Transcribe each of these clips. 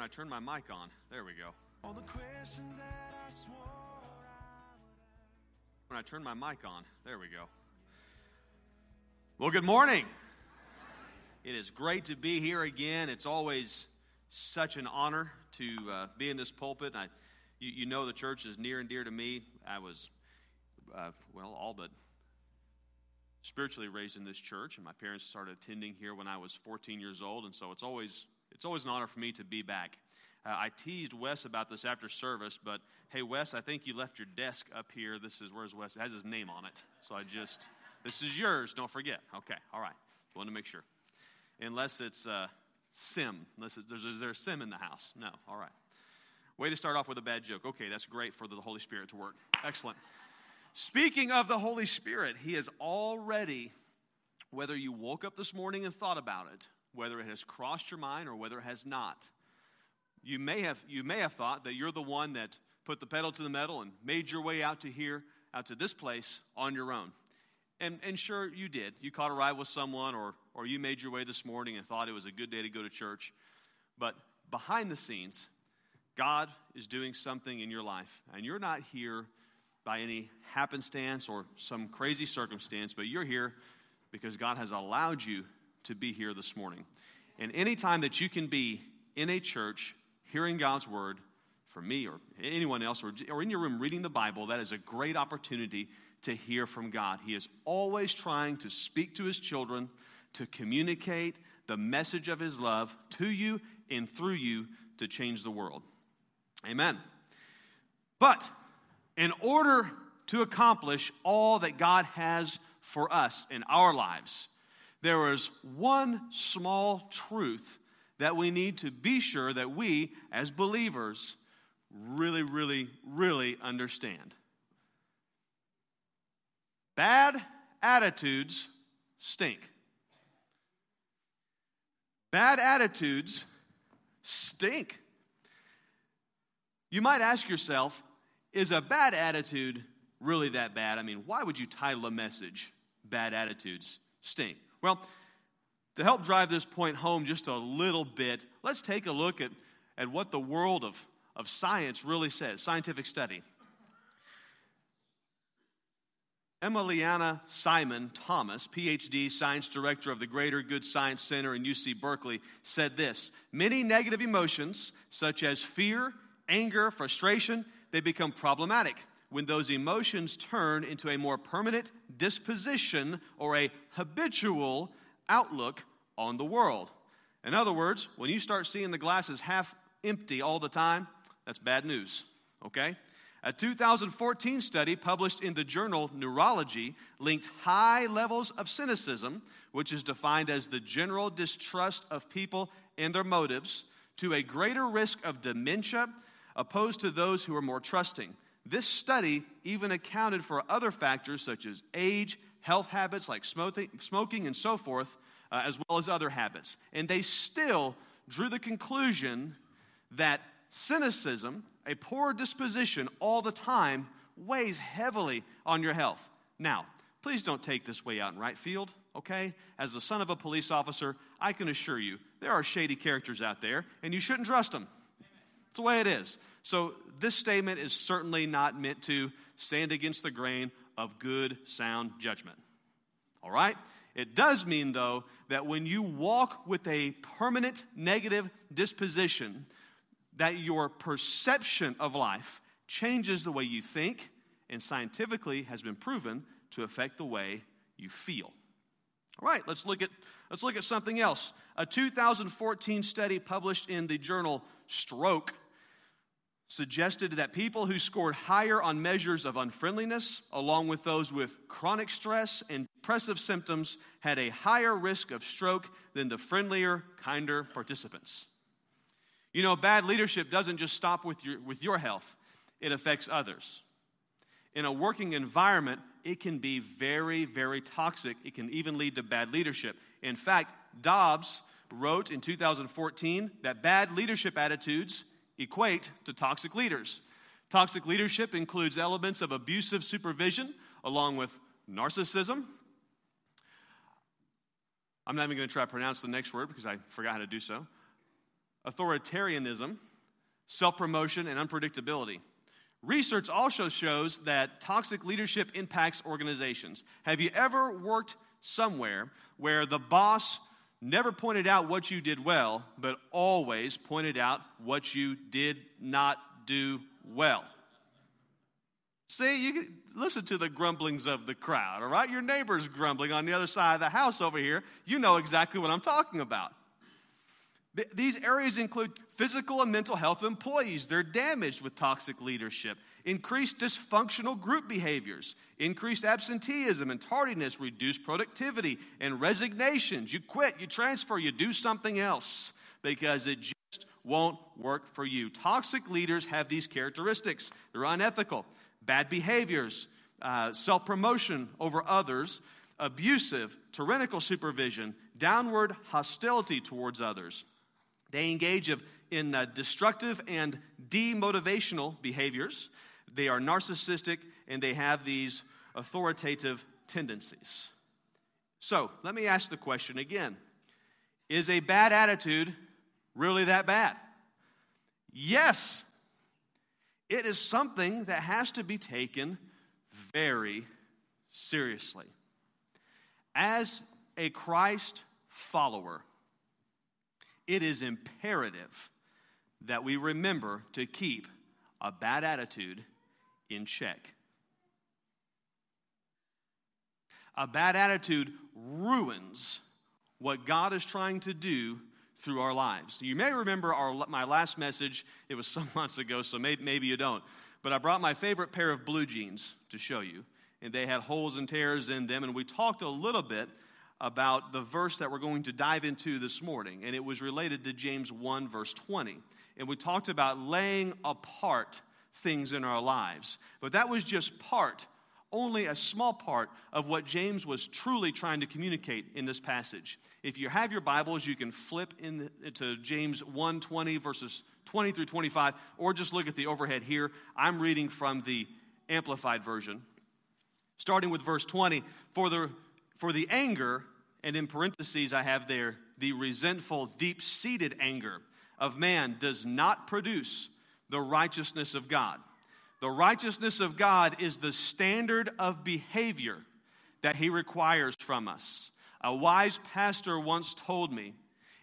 When I turn my mic on, there we go. All the questions that I swore When I turn my mic on, there we go. Well, good morning. It is great to be here again. It's always such an honor to uh, be in this pulpit. I, you, you know, the church is near and dear to me. I was, uh, well, all but spiritually raised in this church, and my parents started attending here when I was 14 years old, and so it's always it's always an honor for me to be back. Uh, I teased Wes about this after service, but hey, Wes, I think you left your desk up here. This is where's Wes? It has his name on it, so I just this is yours. Don't forget. Okay, all right. Want to make sure, unless it's uh, Sim. Unless it's, there's is there a Sim in the house? No. All right. Way to start off with a bad joke. Okay, that's great for the Holy Spirit to work. Excellent. Speaking of the Holy Spirit, He is already, whether you woke up this morning and thought about it, whether it has crossed your mind or whether it has not, you may have, you may have thought that you're the one that put the pedal to the metal and made your way out to here, out to this place on your own. And, and sure, you did. You caught a ride with someone, or, or you made your way this morning and thought it was a good day to go to church. But behind the scenes, God is doing something in your life, and you're not here by any happenstance or some crazy circumstance, but you're here because God has allowed you to be here this morning. And anytime that you can be in a church hearing God's word, for me or anyone else, or, or in your room reading the Bible, that is a great opportunity to hear from God. He is always trying to speak to his children, to communicate the message of his love to you and through you to change the world. Amen. But in order to accomplish all that God has for us in our lives, there is one small truth that we need to be sure that we, as believers, really, really, really understand. Bad attitudes stink. Bad attitudes stink. You might ask yourself, is a bad attitude really that bad? I mean, why would you title a message, Bad Attitudes Stink? Well, to help drive this point home just a little bit, let's take a look at, at what the world of, of science really says, scientific study. Emiliana Simon Thomas, PhD, science director of the Greater Good Science Center in UC Berkeley, said this Many negative emotions, such as fear, anger, frustration, they become problematic when those emotions turn into a more permanent disposition or a habitual outlook on the world. In other words, when you start seeing the glasses half empty all the time, that's bad news, okay? A 2014 study published in the journal Neurology linked high levels of cynicism, which is defined as the general distrust of people and their motives, to a greater risk of dementia opposed to those who are more trusting. This study even accounted for other factors such as age, health habits like smoking, and so forth, uh, as well as other habits. And they still drew the conclusion that cynicism, a poor disposition all the time, weighs heavily on your health. Now, please don't take this way out in right field, okay? As the son of a police officer, I can assure you there are shady characters out there, and you shouldn't trust them. It's the way it is. So, this statement is certainly not meant to stand against the grain of good, sound judgment. All right? It does mean, though, that when you walk with a permanent negative disposition, that your perception of life changes the way you think and scientifically has been proven to affect the way you feel. All right, let's look at let's look at something else. A 2014 study published in the journal Stroke suggested that people who scored higher on measures of unfriendliness, along with those with chronic stress and depressive symptoms, had a higher risk of stroke than the friendlier, kinder participants. You know, bad leadership doesn't just stop with your, with your health, it affects others. In a working environment, it can be very, very toxic. It can even lead to bad leadership. In fact, Dobbs wrote in 2014 that bad leadership attitudes equate to toxic leaders. Toxic leadership includes elements of abusive supervision along with narcissism. I'm not even going to try to pronounce the next word because I forgot how to do so. authoritarianism, self promotion, and unpredictability. Research also shows that toxic leadership impacts organizations. Have you ever worked somewhere where the boss never pointed out what you did well, but always pointed out what you did not do well? See, you can listen to the grumblings of the crowd, all right? Your neighbor's grumbling on the other side of the house over here. You know exactly what I'm talking about. These areas include physical and mental health of employees. They're damaged with toxic leadership. Increased dysfunctional group behaviors, increased absenteeism and tardiness, reduced productivity and resignations. You quit, you transfer, you do something else because it just won't work for you. Toxic leaders have these characteristics they're unethical, bad behaviors, uh, self promotion over others, abusive, tyrannical supervision, downward hostility towards others. They engage in uh, destructive and demotivational behaviors. They are narcissistic and they have these authoritative tendencies. So, let me ask the question again Is a bad attitude really that bad? Yes. It is something that has to be taken very seriously. As a Christ follower, it is imperative that we remember to keep a bad attitude in check. A bad attitude ruins what God is trying to do through our lives. You may remember our, my last message, it was some months ago, so maybe, maybe you don't. But I brought my favorite pair of blue jeans to show you, and they had holes and tears in them, and we talked a little bit about the verse that we're going to dive into this morning, and it was related to James 1, verse 20. And we talked about laying apart things in our lives. But that was just part, only a small part of what James was truly trying to communicate in this passage. If you have your Bibles, you can flip into James 1 20, verses 20 through 25, or just look at the overhead here. I'm reading from the Amplified Version. Starting with verse 20, for the for the anger, and in parentheses I have there, the resentful, deep seated anger of man does not produce the righteousness of God. The righteousness of God is the standard of behavior that he requires from us. A wise pastor once told me,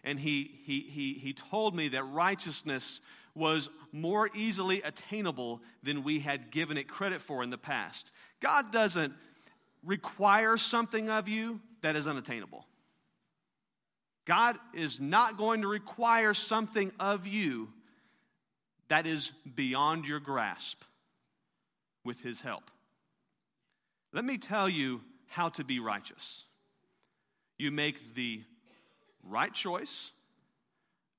and he, he, he, he told me that righteousness was more easily attainable than we had given it credit for in the past. God doesn't require something of you that is unattainable. God is not going to require something of you that is beyond your grasp with His help. Let me tell you how to be righteous. You make the right choice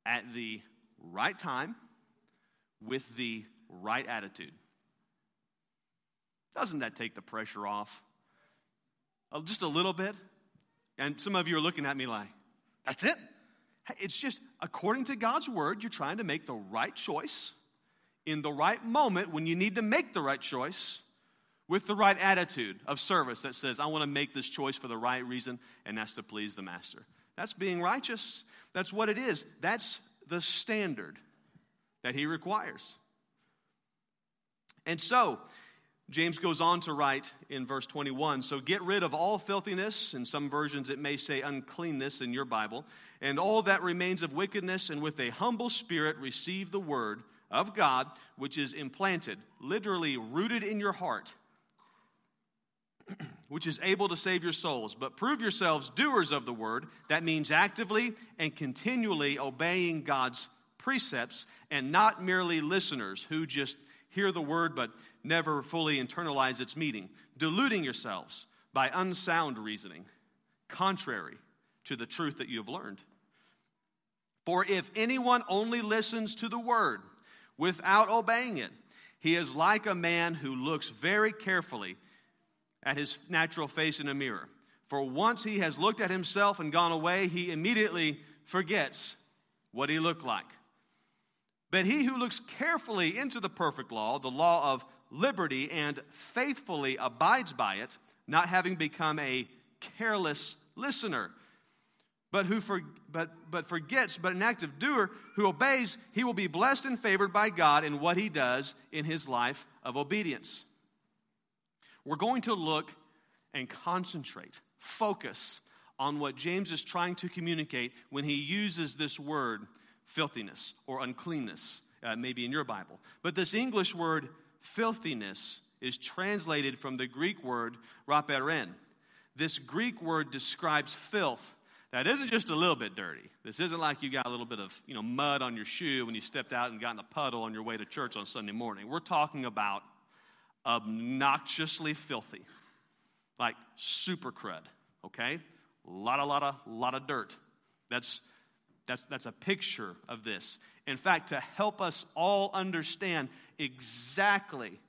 at the right time with the right attitude. Doesn't that take the pressure off? Just a little bit. And some of you are looking at me like, that's it. It's just according to God's word, you're trying to make the right choice in the right moment when you need to make the right choice with the right attitude of service that says, I want to make this choice for the right reason, and that's to please the master. That's being righteous. That's what it is. That's the standard that he requires. And so, James goes on to write in verse 21 So get rid of all filthiness, in some versions it may say uncleanness in your Bible, and all that remains of wickedness, and with a humble spirit receive the word of God, which is implanted, literally rooted in your heart, which is able to save your souls. But prove yourselves doers of the word. That means actively and continually obeying God's precepts, and not merely listeners who just hear the word but never fully internalize its meaning, deluding yourselves by unsound reasoning, contrary to the truth that you have learned. For if anyone only listens to the word without obeying it, he is like a man who looks very carefully at his natural face in a mirror. For once he has looked at himself and gone away, he immediately forgets what he looked like. But he who looks carefully into the perfect law, the law of liberty, and faithfully abides by it, not having become a careless listener, but who for, but, but forgets, but an active doer who obeys, he will be blessed and favored by God in what he does in his life of obedience. We're going to look and concentrate, focus on what James is trying to communicate when he uses this word filthiness or uncleanness, uh, maybe in your Bible. But this English word filthiness is translated from the Greek word raperen. This Greek word describes filth that isn't just a little bit dirty. This isn't like you got a little bit of you know, mud on your shoe when you stepped out and got in a puddle on your way to church on Sunday morning. We're talking about obnoxiously filthy, like super crud, okay? A lot, a lot of, lot of dirt. That's, that's, that's a picture of this. In fact, to help us all understand exactly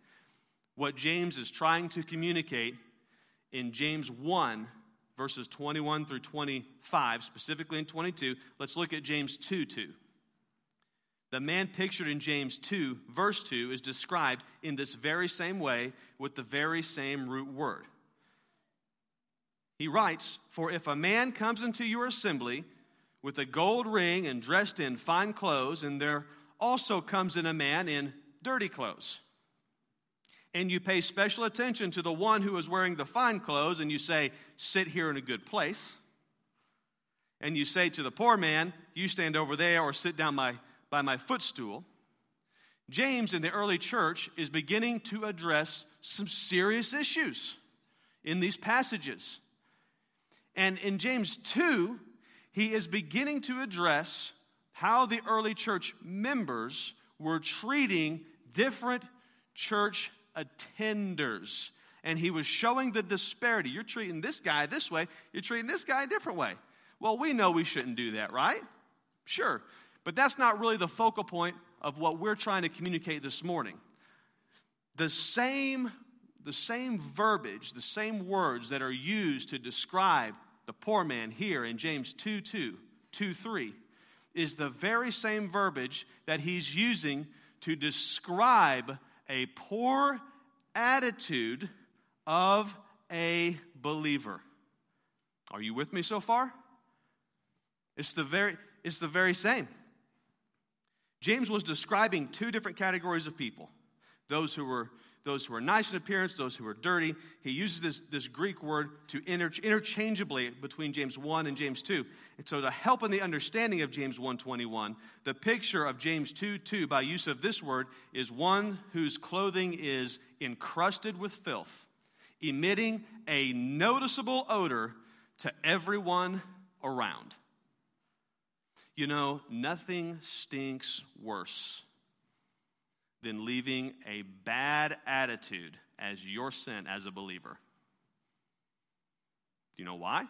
what James is trying to communicate in James 1, verses 21 through 25, specifically in 22, let's look at James 2 2. The man pictured in James 2, verse 2, is described in this very same way with the very same root word. He writes, For if a man comes into your assembly with a gold ring and dressed in fine clothes, and there also comes in a man in dirty clothes, and you pay special attention to the one who is wearing the fine clothes, and you say, Sit here in a good place. And you say to the poor man, You stand over there or sit down my, by my footstool. James in the early church is beginning to address some serious issues in these passages. And in James 2, he is beginning to address how the early church members were treating different church attenders. And he was showing the disparity. You're treating this guy this way, you're treating this guy a different way. Well, we know we shouldn't do that, right? Sure. But that's not really the focal point of what we're trying to communicate this morning. The same, the same verbiage, the same words that are used to describe the poor man here in James 2 2, 2 3, is the very same verbiage that he's using to describe a poor attitude of a believer. Are you with me so far? It's the very, it's the very same. James was describing two different categories of people those who were those who are nice in appearance, those who are dirty. He uses this, this Greek word to inter, interchangeably between James 1 and James 2. And so to help in the understanding of James 1.21, the picture of James 2, 2 by use of this word is one whose clothing is encrusted with filth, emitting a noticeable odor to everyone around. You know, nothing stinks worse than leaving a bad attitude as your sin as a believer. Do you know why?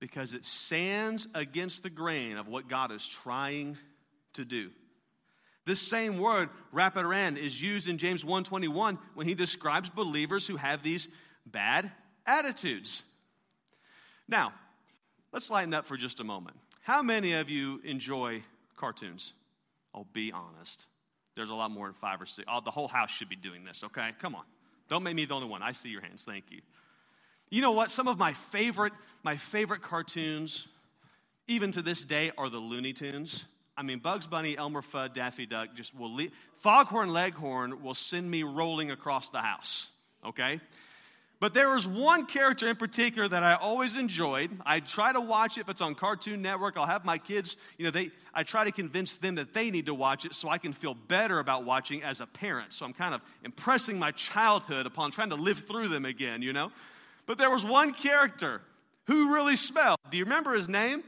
Because it stands against the grain of what God is trying to do. This same word, raperen, is used in James 1:21 when he describes believers who have these bad attitudes. Now, let's lighten up for just a moment. How many of you enjoy cartoons? Oh, be honest. There's a lot more than five or six. Oh, the whole house should be doing this, okay? Come on. Don't make me the only one. I see your hands. Thank you. You know what? Some of my favorite, my favorite cartoons, even to this day, are the Looney Tunes. I mean, Bugs Bunny, Elmer Fudd, Daffy Duck just will leave. Foghorn Leghorn will send me rolling across the house, okay? But there was one character in particular that I always enjoyed. I try to watch it if it's on Cartoon Network. I'll have my kids, you know, they I try to convince them that they need to watch it so I can feel better about watching as a parent. So I'm kind of impressing my childhood upon trying to live through them again, you know? But there was one character who really smelled. Do you remember his name?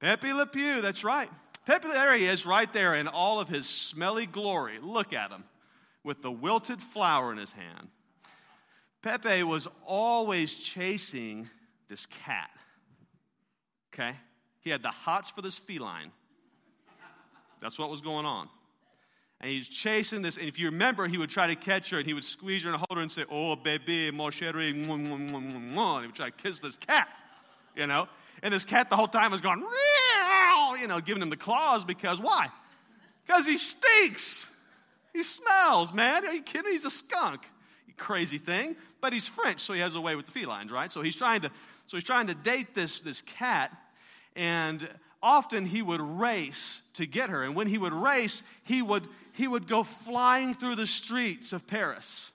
Pepe Le Pew, that's right. Pepe, there he is, right there in all of his smelly glory. Look at him with the wilted flower in his hand. Pepe was always chasing this cat. Okay? He had the hots for this feline. That's what was going on. And he's chasing this. And if you remember, he would try to catch her and he would squeeze her and hold her and say, Oh, baby, mon chéri, and he would try to kiss this cat, you know? And this cat the whole time was going, Meow! you know, giving him the claws because why? Because he stinks. He smells, man. Are you kidding? He's a skunk crazy thing, but he's French, so he has a way with the felines, right? So he's trying to So he's trying to date this, this cat, and often he would race to get her. And when he would race, he would, he would go flying through the streets of Paris.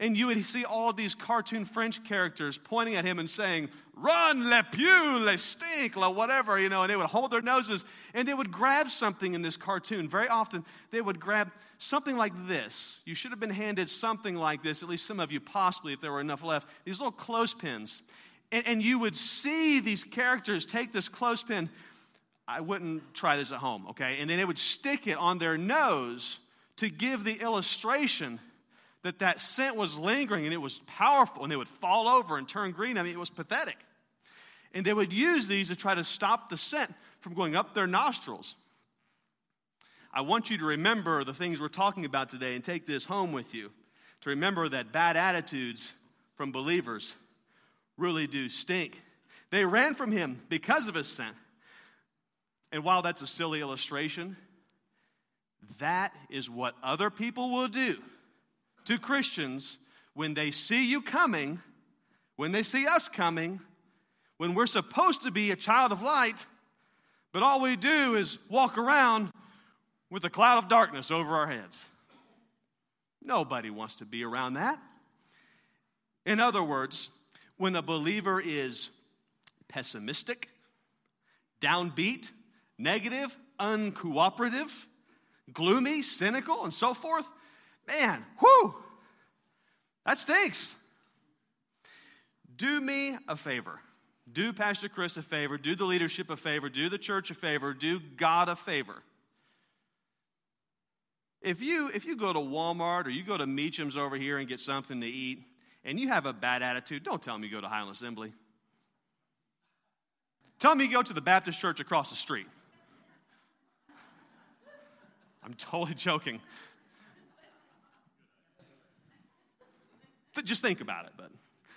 And you would see all these cartoon French characters pointing at him and saying, Run, le pieu, le stink, le whatever, you know, and they would hold their noses and they would grab something in this cartoon. Very often, they would grab something like this. You should have been handed something like this, at least some of you possibly, if there were enough left. These little clothespins. And, and you would see these characters take this clothespin. I wouldn't try this at home, okay? And then they would stick it on their nose to give the illustration that that scent was lingering and it was powerful and they would fall over and turn green. I mean, it was pathetic. And they would use these to try to stop the scent from going up their nostrils. I want you to remember the things we're talking about today and take this home with you. To remember that bad attitudes from believers really do stink. They ran from him because of his scent. And while that's a silly illustration, that is what other people will do to Christians when they see you coming, when they see us coming, when we're supposed to be a child of light, but all we do is walk around with a cloud of darkness over our heads. Nobody wants to be around that. In other words, when a believer is pessimistic, downbeat, negative, uncooperative, gloomy, cynical, and so forth, man, whew, that stinks. Do me a favor. Do Pastor Chris a favor. Do the leadership a favor. Do the church a favor. Do God a favor. If you, if you go to Walmart or you go to Meacham's over here and get something to eat and you have a bad attitude, don't tell me you go to Highland Assembly. Tell me you go to the Baptist church across the street. I'm totally joking. Just think about it, but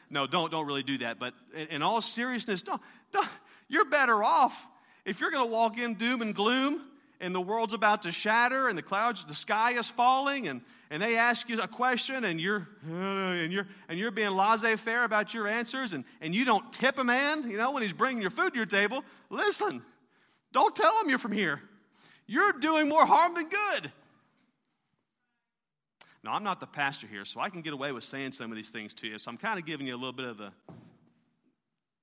no, don't, don't really do that. But in, in all seriousness, don't, don't, you're better off if you're going to walk in doom and gloom and the world's about to shatter and the clouds, the sky is falling and, and they ask you a question and you're, and you're, and you're being laissez-faire about your answers and, and you don't tip a man, you know, when he's bringing your food to your table, listen, don't tell him you're from here. You're doing more harm than good. Now, I'm not the pastor here, so I can get away with saying some of these things to you. So I'm kind of giving you a little bit of the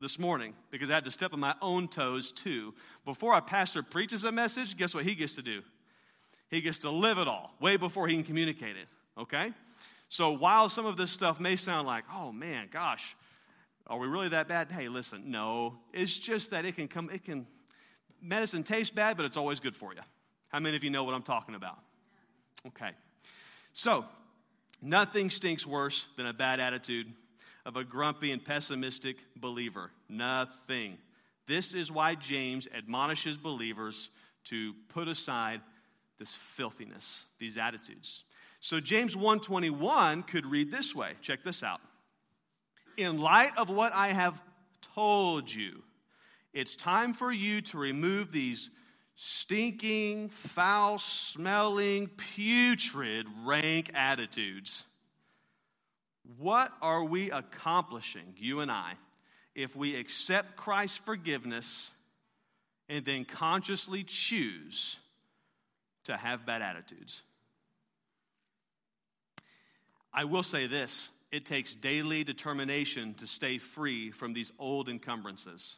this morning because I had to step on my own toes too. Before a pastor preaches a message, guess what he gets to do? He gets to live it all way before he can communicate it, okay? So while some of this stuff may sound like, oh man, gosh, are we really that bad? Hey, listen, no. It's just that it can come, it can, medicine tastes bad, but it's always good for you. How many of you know what I'm talking about? Okay. So, nothing stinks worse than a bad attitude of a grumpy and pessimistic believer. Nothing. This is why James admonishes believers to put aside this filthiness, these attitudes. So James 121 could read this way. Check this out. In light of what I have told you, it's time for you to remove these stinking, foul smelling, putrid, rank attitudes. What are we accomplishing, you and I, if we accept Christ's forgiveness and then consciously choose to have bad attitudes? I will say this it takes daily determination to stay free from these old encumbrances.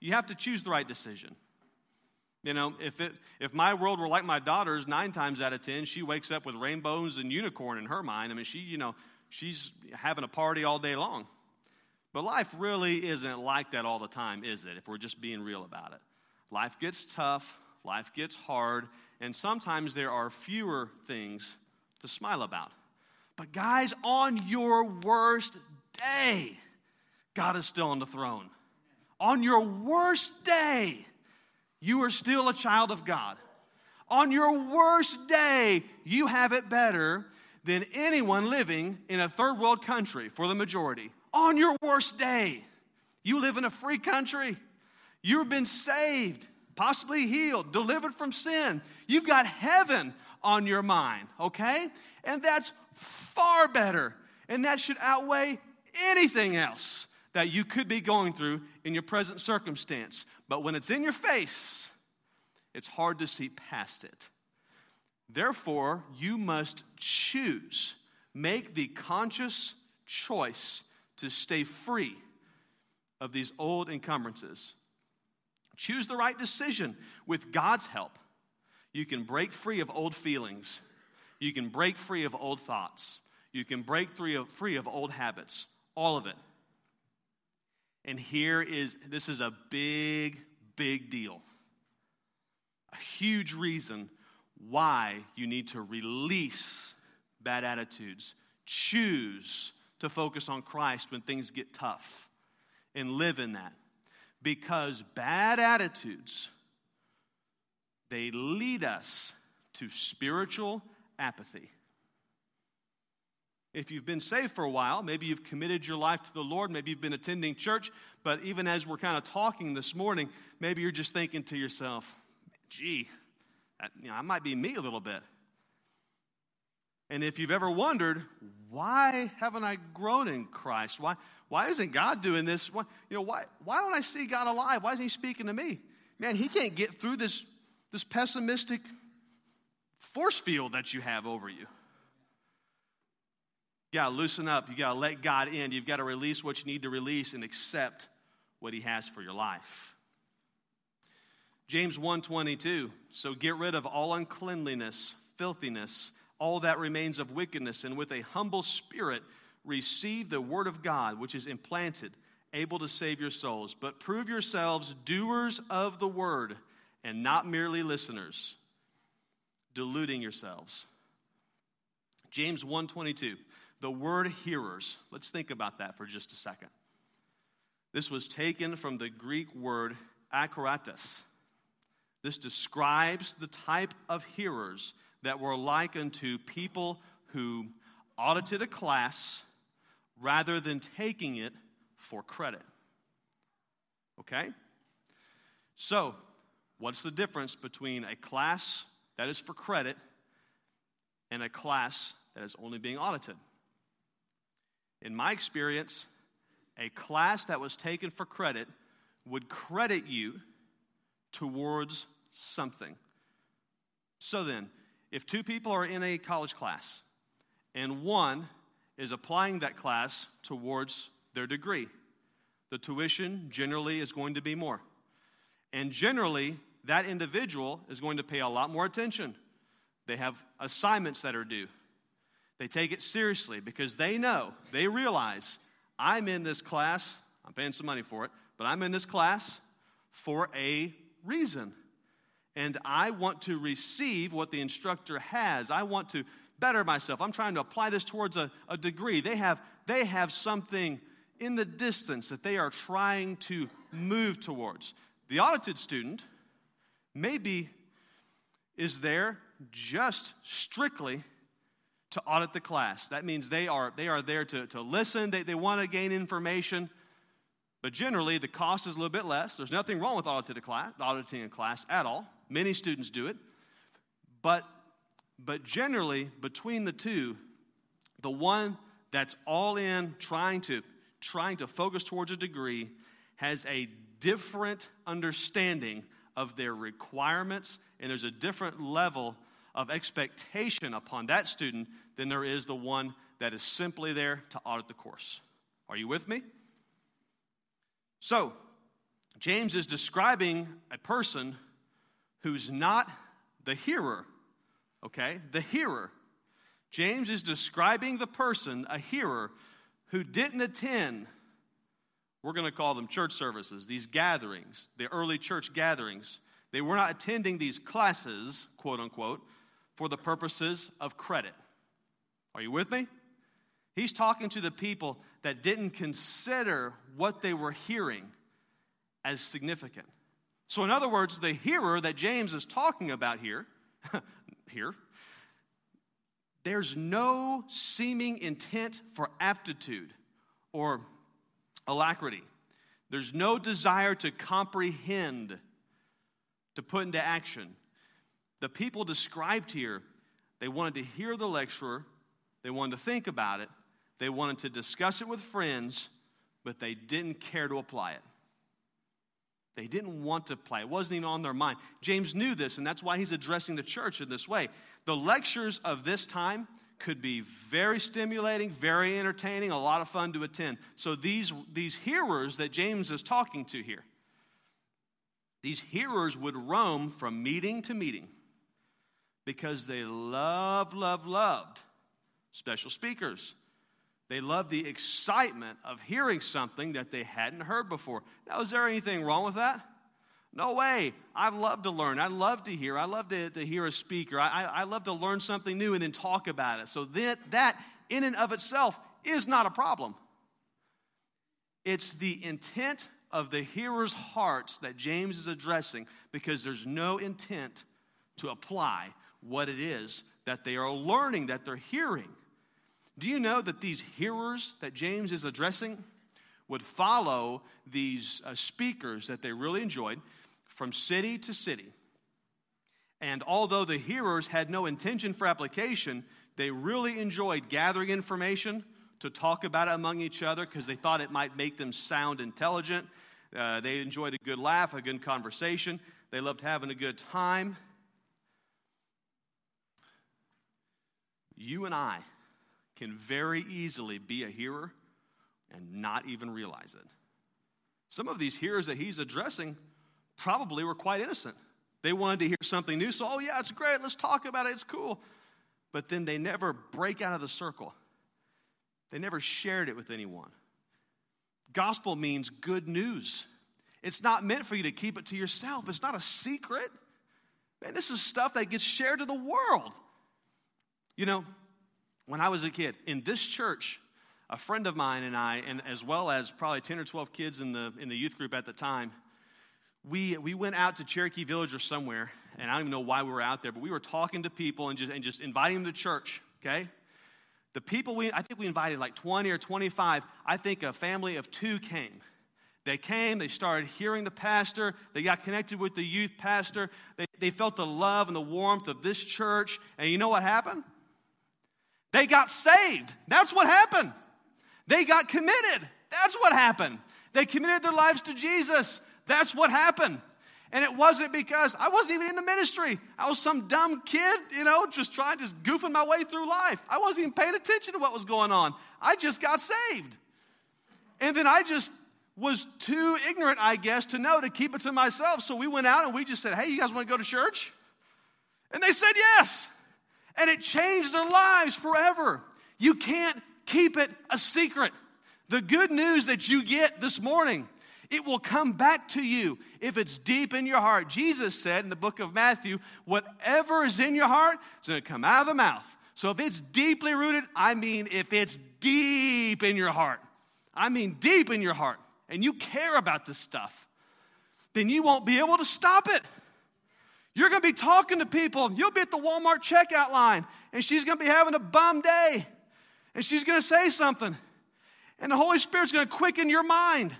You have to choose the right decision. You know, if, it, if my world were like my daughter's, nine times out of ten, she wakes up with rainbows and unicorn in her mind. I mean, she, you know, she's having a party all day long. But life really isn't like that all the time, is it? If we're just being real about it. Life gets tough, life gets hard, and sometimes there are fewer things to smile about. But, guys, on your worst day, God is still on the throne. On your worst day, you are still a child of God. On your worst day, you have it better than anyone living in a third world country for the majority. On your worst day, you live in a free country. You've been saved, possibly healed, delivered from sin. You've got heaven on your mind, okay? And that's far better. And that should outweigh anything else that you could be going through in your present circumstance. But when it's in your face, it's hard to see past it. Therefore, you must choose, make the conscious choice to stay free of these old encumbrances. Choose the right decision with God's help. You can break free of old feelings. You can break free of old thoughts. You can break free of, old habits. All of it. And here is this is a big, big deal. A huge reason why you need to release bad attitudes. Choose to focus on Christ when things get tough and live in that. Because bad attitudes, they lead us to spiritual apathy. If you've been saved for a while, maybe you've committed your life to the Lord, maybe you've been attending church, but even as we're kind of talking this morning, maybe you're just thinking to yourself, gee, that, you know, that might be me a little bit. And if you've ever wondered, why haven't I grown in Christ? Why, why isn't God doing this? Why, you know, why, why don't I see God alive? Why isn't He speaking to me? Man, He can't get through this, this pessimistic force field that you have over you. You got to loosen up. You got to let God in. You've got to release what you need to release and accept what He has for your life. James 1:22 So get rid of all uncleanliness, filthiness, all that remains of wickedness and with a humble spirit receive the word of God which is implanted able to save your souls but prove yourselves doers of the word and not merely listeners deluding yourselves. James 1:22 the word hearers. Let's think about that for just a second. This was taken from the Greek word akaratus. This describes the type of hearers that were likened to people who audited a class rather than taking it for credit. Okay? So, what's the difference between a class that is for credit and a class that is only being audited? In my experience, a class that was taken for credit would credit you towards something. So then, if two people are in a college class and one is applying that class towards their degree, the tuition generally is going to be more. And generally, that individual is going to pay a lot more attention. They have assignments that are due. They take it seriously because they know, they realize, I'm in this class, I'm paying some money for it, but I'm in this class for a reason. And I want to receive what the instructor has. I want to better myself. I'm trying to apply this towards a, a degree. They have, they have something in the distance that they are trying to move towards. The audited student maybe is there just strictly to audit the class. That means they are, they are there to, to listen, they, they want to gain information, but generally the cost is a little bit less. There's nothing wrong with auditing a class, auditing a class at all. Many students do it. But, but generally, between the two, the one that's all in trying to, trying to focus towards a degree has a different understanding of their requirements, and there's a different level of expectation upon that student than there is the one that is simply there to audit the course. Are you with me? So, James is describing a person who's not the hearer, okay? The hearer. James is describing the person, a hearer, who didn't attend, we're going to call them church services, these gatherings, the early church gatherings. They were not attending these classes, quote unquote, for the purposes of credit. Are you with me? He's talking to the people that didn't consider what they were hearing as significant. So, in other words, the hearer that James is talking about here, here, there's no seeming intent for aptitude or alacrity. There's no desire to comprehend, to put into action. The people described here, they wanted to hear the lecturer, they wanted to think about it, they wanted to discuss it with friends, but they didn't care to apply it. They didn't want to apply it. Wasn't even on their mind. James knew this, and that's why he's addressing the church in this way. The lectures of this time could be very stimulating, very entertaining, a lot of fun to attend. So these, these hearers that James is talking to here, these hearers would roam from meeting to meeting because they love, love, loved special speakers. They loved the excitement of hearing something that they hadn't heard before. Now, is there anything wrong with that? No way. I love to learn. I love to hear. I love to, to hear a speaker. I, I love to learn something new and then talk about it. So that, in and of itself, is not a problem. It's the intent of the hearers' hearts that James is addressing because there's no intent to apply what it is that they are learning, that they're hearing. Do you know that these hearers that James is addressing would follow these uh, speakers that they really enjoyed from city to city? And although the hearers had no intention for application, they really enjoyed gathering information to talk about it among each other because they thought it might make them sound intelligent. Uh, they enjoyed a good laugh, a good conversation. They loved having a good time. You and I can very easily be a hearer and not even realize it. Some of these hearers that he's addressing probably were quite innocent. They wanted to hear something new, so, oh, yeah, it's great, let's talk about it, it's cool. But then they never break out of the circle, they never shared it with anyone. Gospel means good news. It's not meant for you to keep it to yourself, it's not a secret. Man, this is stuff that gets shared to the world. You know, when I was a kid, in this church, a friend of mine and I, and as well as probably 10 or 12 kids in the, in the youth group at the time, we, we went out to Cherokee Village or somewhere, and I don't even know why we were out there, but we were talking to people and just, and just inviting them to church, okay? The people we, I think we invited like 20 or 25. I think a family of two came. They came, they started hearing the pastor, they got connected with the youth pastor, they, they felt the love and the warmth of this church, and you know what happened? They got saved. That's what happened. They got committed. That's what happened. They committed their lives to Jesus. That's what happened. And it wasn't because I wasn't even in the ministry. I was some dumb kid, you know, just trying, just goofing my way through life. I wasn't even paying attention to what was going on. I just got saved. And then I just was too ignorant, I guess, to know to keep it to myself. So we went out and we just said, hey, you guys want to go to church? And they said yes. And it changed their lives forever. You can't keep it a secret. The good news that you get this morning it will come back to you if it's deep in your heart. Jesus said in the book of Matthew, whatever is in your heart is going to come out of the mouth. So if it's deeply rooted, I mean if it's deep in your heart, I mean deep in your heart, and you care about this stuff, then you won't be able to stop it. You're going to be talking to people. You'll be at the Walmart checkout line, and she's going to be having a bum day, and she's going to say something, and the Holy Spirit's going to quicken your mind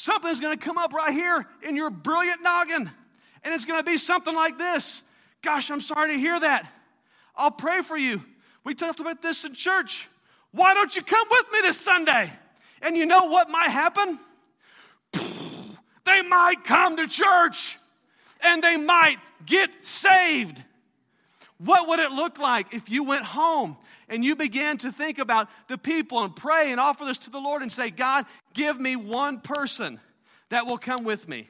something's going to come up right here in your brilliant noggin. And it's going to be something like this Gosh, I'm sorry to hear that. I'll pray for you. We talked about this in church. Why don't you come with me this Sunday? And you know what might happen? They might come to church and they might get saved. What would it look like if you went home and you began to think about the people and pray and offer this to the Lord and say, God, give me one person that will come with me.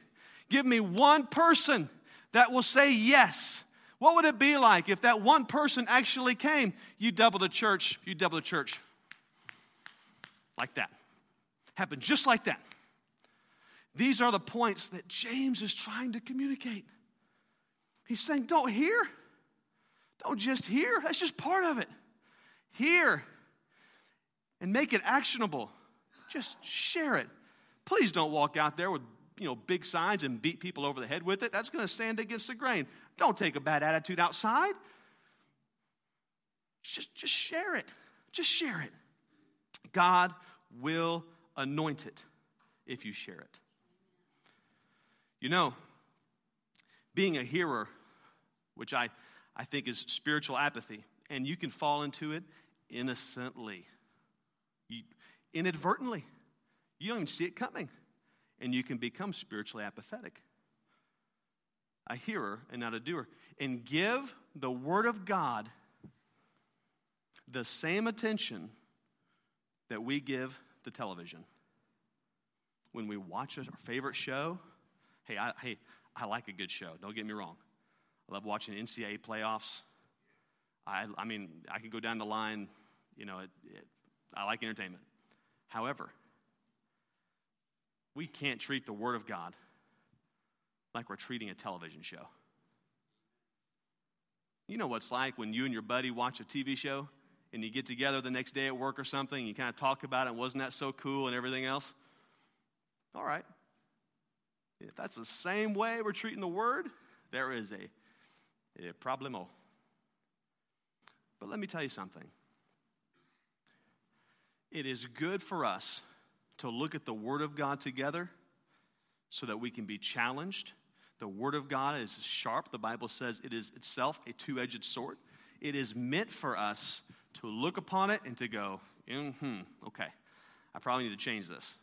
Give me one person that will say yes. What would it be like if that one person actually came? You double the church, you double the church. Like that. Happened just like that. These are the points that James is trying to communicate. He's saying, don't hear. Don't just hear. That's just part of it. Hear and make it actionable. Just share it. Please don't walk out there with you know big signs and beat people over the head with it. That's going to stand against the grain. Don't take a bad attitude outside. Just, just share it. Just share it. God will anoint it if you share it. You know, being a hearer, which I, I think is spiritual apathy, and you can fall into it innocently, you, inadvertently. You don't even see it coming. And you can become spiritually apathetic. A hearer and not a doer. And give the Word of God the same attention that we give the television. When we watch our favorite show, hey, I, hey, I like a good show. Don't get me wrong. I love watching NCAA playoffs. I, I mean, I could go down the line. You know, it, it, I like entertainment. However, we can't treat the Word of God like we're treating a television show. You know what it's like when you and your buddy watch a TV show and you get together the next day at work or something, and you kind of talk about it, wasn't that so cool and everything else? All right. If that's the same way we're treating the Word, there is a, a problemo. But let me tell you something. It is good for us to look at the Word of God together so that we can be challenged. The Word of God is sharp. The Bible says it is itself a two edged sword. It is meant for us to look upon it and to go, hmm, okay, I probably need to change this.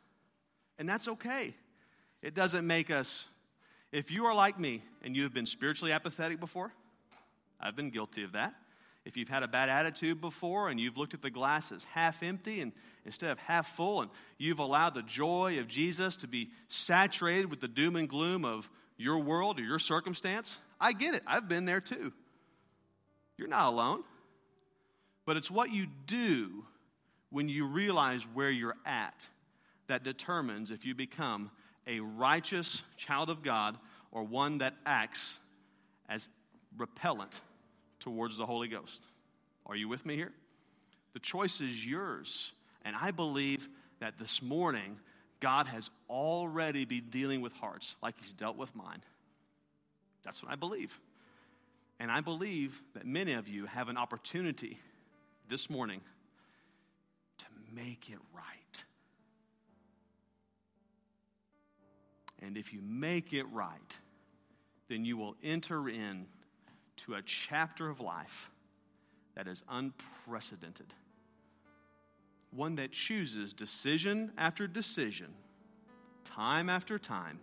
And that's okay. It doesn't make us, if you are like me and you have been spiritually apathetic before, I've been guilty of that. If you've had a bad attitude before and you've looked at the glass as half empty and instead of half full, and you've allowed the joy of Jesus to be saturated with the doom and gloom of your world or your circumstance, I get it. I've been there too. You're not alone. But it's what you do when you realize where you're at that determines if you become a righteous child of God or one that acts as repellent towards the Holy Ghost. Are you with me here? The choice is yours. And I believe that this morning, God has already been dealing with hearts like He's dealt with mine. That's what I believe. And I believe that many of you have an opportunity this morning to make it right. And if you make it right, then you will enter in to a chapter of life that is unprecedented. One that chooses decision after decision, time after time,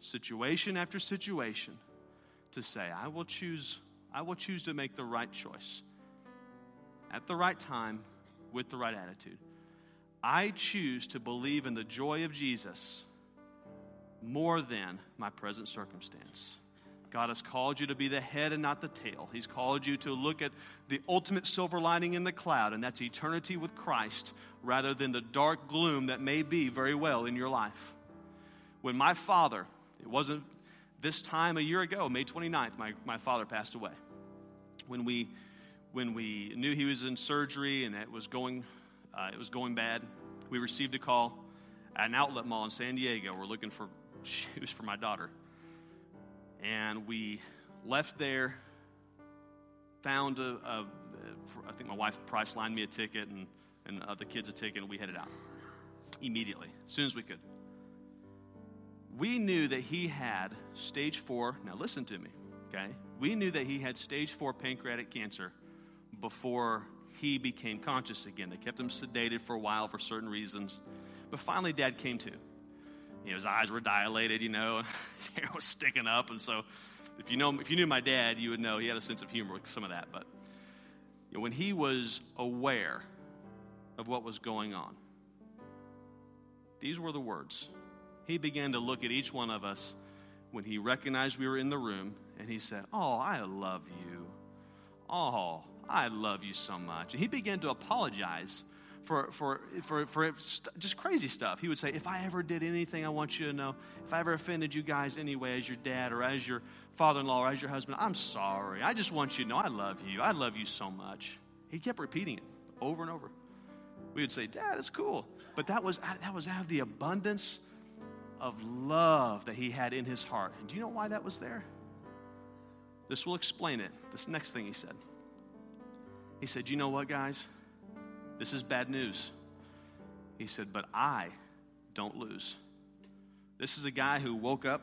situation after situation, to say, I will choose, I will choose to make the right choice at the right time with the right attitude. I choose to believe in the joy of Jesus more than my present circumstance. God has called you to be the head and not the tail. He's called you to look at the ultimate silver lining in the cloud, and that's eternity with Christ rather than the dark gloom that may be very well in your life. When my father, it wasn't this time a year ago, May 29th, my, my father passed away. When we, when we knew he was in surgery and it was going, uh, it was going bad, we received a call at an outlet mall in San Diego. We're looking for shoes for my daughter. And we left there, found a, I think my wife price lined me a ticket and, and uh, the kids a ticket, and we headed out immediately, as soon as we could. We knew that he had stage four. Now, listen to me, okay? We knew that he had stage four pancreatic cancer before he became conscious again. They kept him sedated for a while for certain reasons. But finally, dad came to. You know, his eyes were dilated, you know, and his hair was sticking up. And so, if you, know, if you knew my dad, you would know he had a sense of humor with some of that. But you know, when he was aware of what was going on, these were the words. He began to look at each one of us when he recognized we were in the room, and he said, Oh, I love you. Oh, I love you so much. And he began to apologize for, for, for, for just crazy stuff. He would say, If I ever did anything, I want you to know, if I ever offended you guys anyway, as your dad or as your father in law or as your husband, I'm sorry. I just want you to know I love you. I love you so much. He kept repeating it over and over. We would say, Dad, it's cool. But that was, that was out of the abundance of love that he had in his heart. And do you know why that was there? This will explain it. This next thing he said. He said, You know what, guys? This is bad news. He said, But I don't lose. This is a guy who woke up.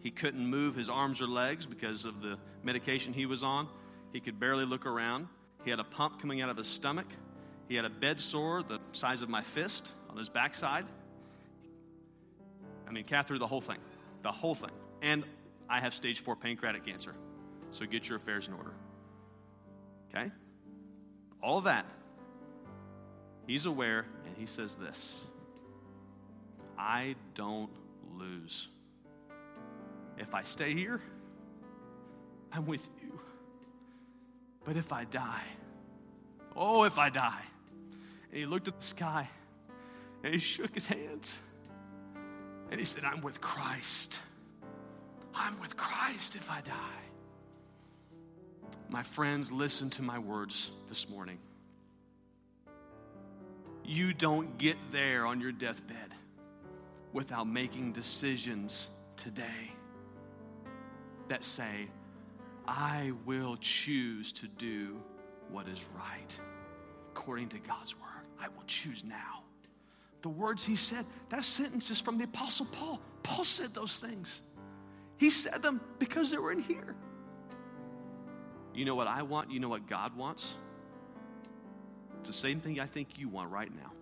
He couldn't move his arms or legs because of the medication he was on. He could barely look around. He had a pump coming out of his stomach. He had a bed sore the size of my fist on his backside. I mean, Catherine, the whole thing. The whole thing. And I have stage four pancreatic cancer. So get your affairs in order. Okay? All of that. He's aware, and he says this I don't lose. If I stay here, I'm with you. But if I die, oh, if I die. And he looked at the sky and he shook his hands and he said, I'm with Christ. I'm with Christ if I die. My friends, listen to my words this morning. You don't get there on your deathbed without making decisions today that say, I will choose to do what is right according to God's word. I will choose now. The words he said, that sentence is from the Apostle Paul. Paul said those things. He said them because they were in here. You know what I want? You know what God wants? It's the same thing I think you want right now.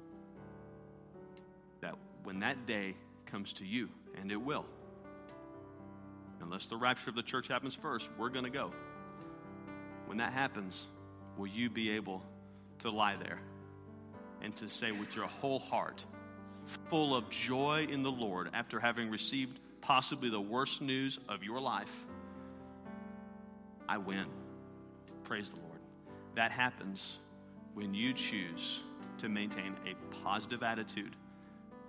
That when that day comes to you, and it will, unless the rapture of the church happens first, we're going to go. When that happens, will you be able to lie there and to say with your whole heart, full of joy in the Lord, after having received possibly the worst news of your life, I win. Praise the Lord. That happens when you choose to maintain a positive attitude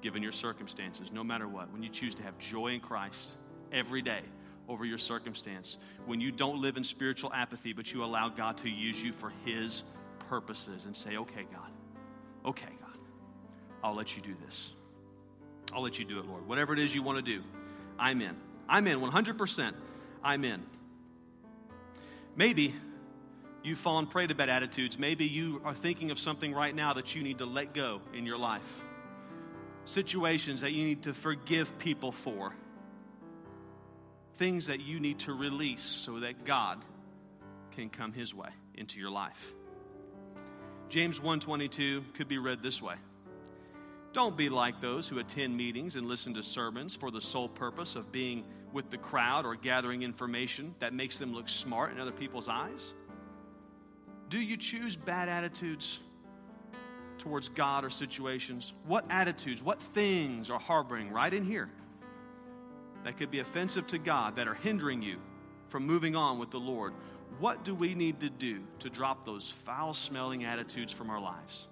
given your circumstances, no matter what. When you choose to have joy in Christ every day over your circumstance. When you don't live in spiritual apathy, but you allow God to use you for His purposes and say, okay, God, okay, God, I'll let you do this. I'll let you do it, Lord. Whatever it is you want to do, I'm in. I'm in 100%. I'm in. Maybe you've fallen prey to bad attitudes. Maybe you are thinking of something right now that you need to let go in your life. Situations that you need to forgive people for. Things that you need to release so that God can come his way into your life. James 1:22 could be read this way. Don't be like those who attend meetings and listen to sermons for the sole purpose of being with the crowd or gathering information that makes them look smart in other people's eyes. Do you choose bad attitudes towards God or situations? What attitudes, what things are harboring right in here that could be offensive to God, that are hindering you from moving on with the Lord? What do we need to do to drop those foul smelling attitudes from our lives?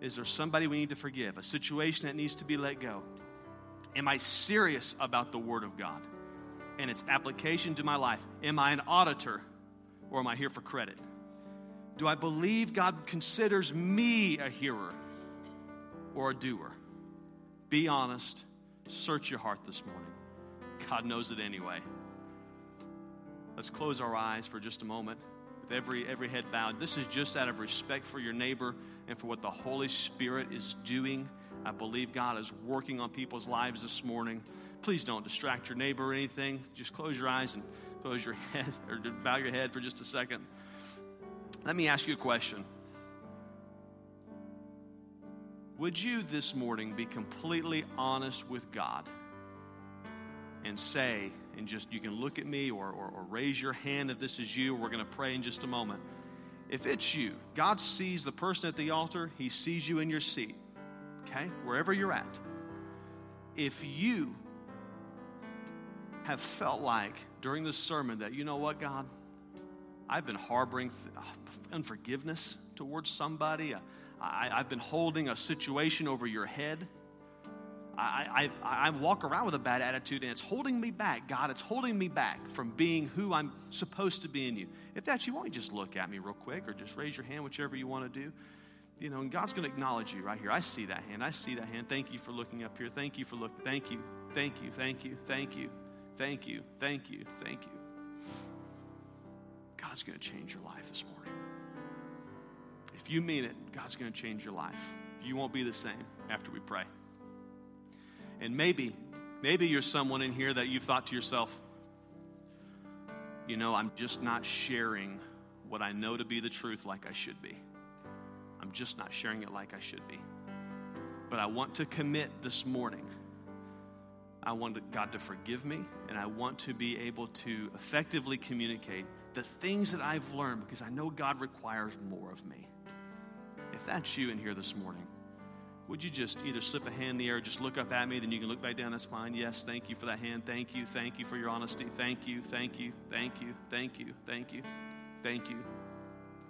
Is there somebody we need to forgive? A situation that needs to be let go? Am I serious about the Word of God and its application to my life? Am I an auditor or am I here for credit? Do I believe God considers me a hearer or a doer? Be honest. Search your heart this morning. God knows it anyway. Let's close our eyes for just a moment with every, every head bowed. This is just out of respect for your neighbor and for what the Holy Spirit is doing. I believe God is working on people's lives this morning. Please don't distract your neighbor or anything. Just close your eyes and close your head or bow your head for just a second. Let me ask you a question. Would you this morning be completely honest with God and say, and just you can look at me or, or, or raise your hand if this is you. We're going to pray in just a moment. If it's you, God sees the person at the altar, He sees you in your seat, okay, wherever you're at. If you have felt like during this sermon that, you know what, God, I've been harboring uh, unforgiveness towards somebody, uh, I, have been holding a situation over your head I, I, I walk around with a bad attitude and it's holding me back. God, it's holding me back from being who I'm supposed to be in you. If that's you, why don't you just look at me real quick or just raise your hand, whichever you want to do. You know, and God's going to acknowledge you right here. I see that hand. I see that hand. Thank you for looking up here. Thank you for looking. Thank you. Thank you. Thank you. Thank you. Thank you. Thank you. Thank you. God's going to change your life this morning. If you mean it, God's going to change your life. You won't be the same after we pray. And maybe, maybe you're someone in here that you've thought to yourself, you know, I'm just not sharing what I know to be the truth like I should be. I'm just not sharing it like I should be. But I want to commit this morning. I want God to forgive me, and I want to be able to effectively communicate the things that I've learned because I know God requires more of me. If that's you in here this morning, would you just either slip a hand in the air just look up at me? Then you can look back down. That's fine. Yes, thank you for that hand. Thank you. Thank you for your honesty. Thank you. Thank you. Thank you. Thank you. Thank you. Thank you.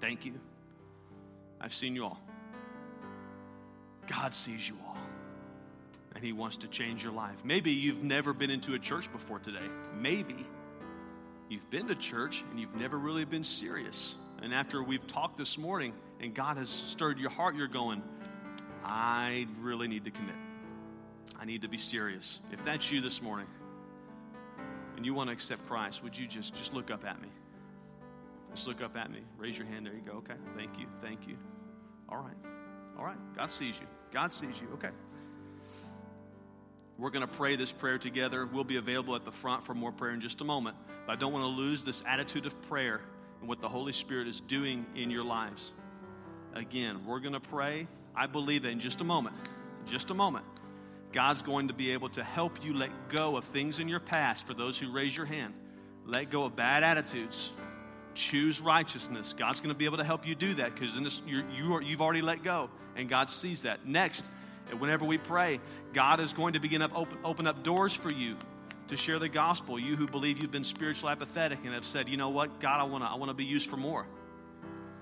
Thank you. I've seen you all. God sees you all. And He wants to change your life. Maybe you've never been into a church before today. Maybe you've been to church and you've never really been serious. And after we've talked this morning and God has stirred your heart, you're going, I really need to commit. I need to be serious. If that's you this morning and you want to accept Christ, would you just just look up at me? Just look up at me. Raise your hand. There you go. Okay. Thank you. Thank you. All right. All right. God sees you. God sees you. Okay. We're going to pray this prayer together. We'll be available at the front for more prayer in just a moment. But I don't want to lose this attitude of prayer and what the Holy Spirit is doing in your lives. Again, we're going to pray. I believe that in just a moment, just a moment, God's going to be able to help you let go of things in your past for those who raise your hand. Let go of bad attitudes. Choose righteousness. God's going to be able to help you do that because you are, you've already let go, and God sees that. Next, whenever we pray, God is going to begin to open, open up doors for you to share the gospel. You who believe you've been spiritually apathetic and have said, you know what, God, I want to I want to be used for more.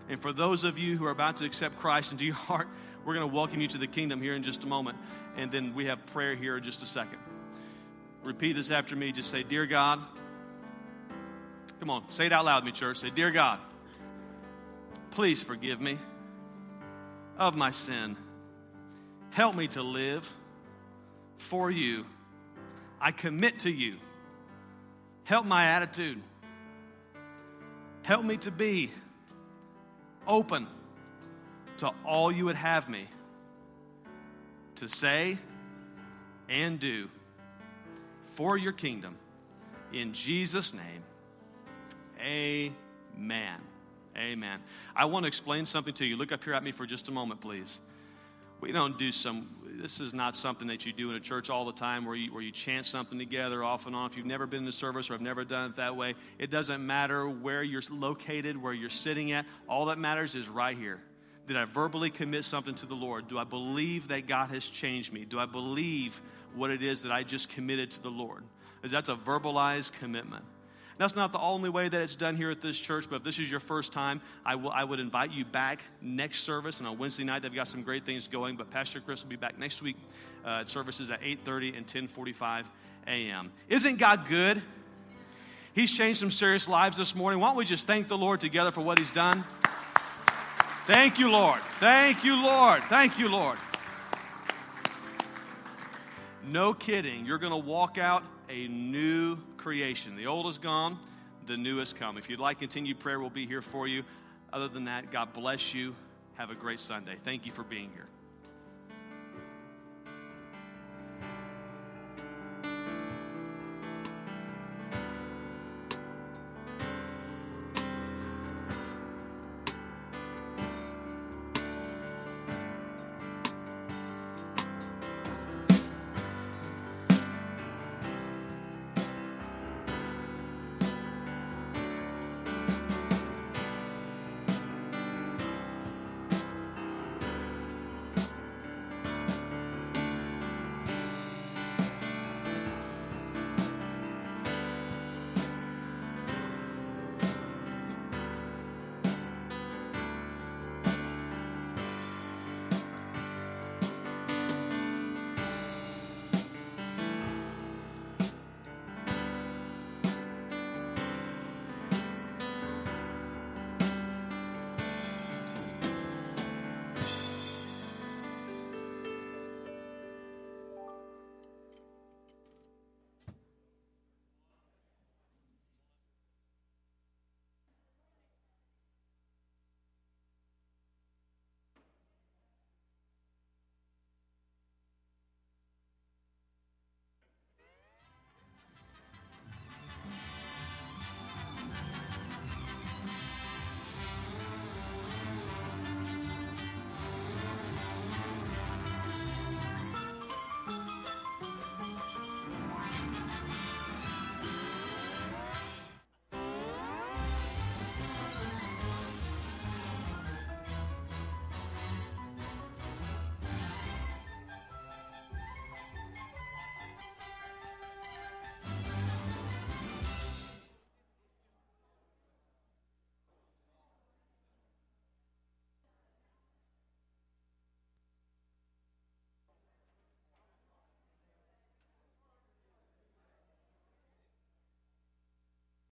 And for those of you who are about to accept Christ into your heart, we're going to welcome you to the kingdom here in just a moment. And then we have prayer here in just a second. Repeat this after me. Just say, Dear God, come on, say it out loud with me, church. Say, Dear God, please forgive me of my sin. Help me to live for you. I commit to you. Help my attitude. Help me to be open to all you would have me to say and do for your kingdom. In Jesus' name, amen. Amen. I want to explain something to you. Look up here at me for just a moment, please. We don't do some, this is not something that you do in a church all the time where you, where you chant something together off and on. If you've never been in a service or have never done it that way, it doesn't matter where you're located, where you're sitting at. All that matters is right here. Did I verbally commit something to the Lord? Do I believe that God has changed me? Do I believe what it is that I just committed to the Lord? That's a verbalized commitment. That's not the only way that it's done here at this church, but if this is your first time, I, will, I would invite you back next service. And on Wednesday night, they've got some great things going, but Pastor Chris will be back next week uh, at services at 8.30 and 10.45 a.m. Isn't God good? He's changed some serious lives this morning. Why don't we just thank the Lord together for what he's done? Thank you, Lord. Thank you, Lord. Thank you, Lord. No kidding. You're going to walk out a new creation. The old is gone, the new has come. If you'd like continued prayer, we'll be here for you. Other than that, God bless you. Have a great Sunday. Thank you for being here.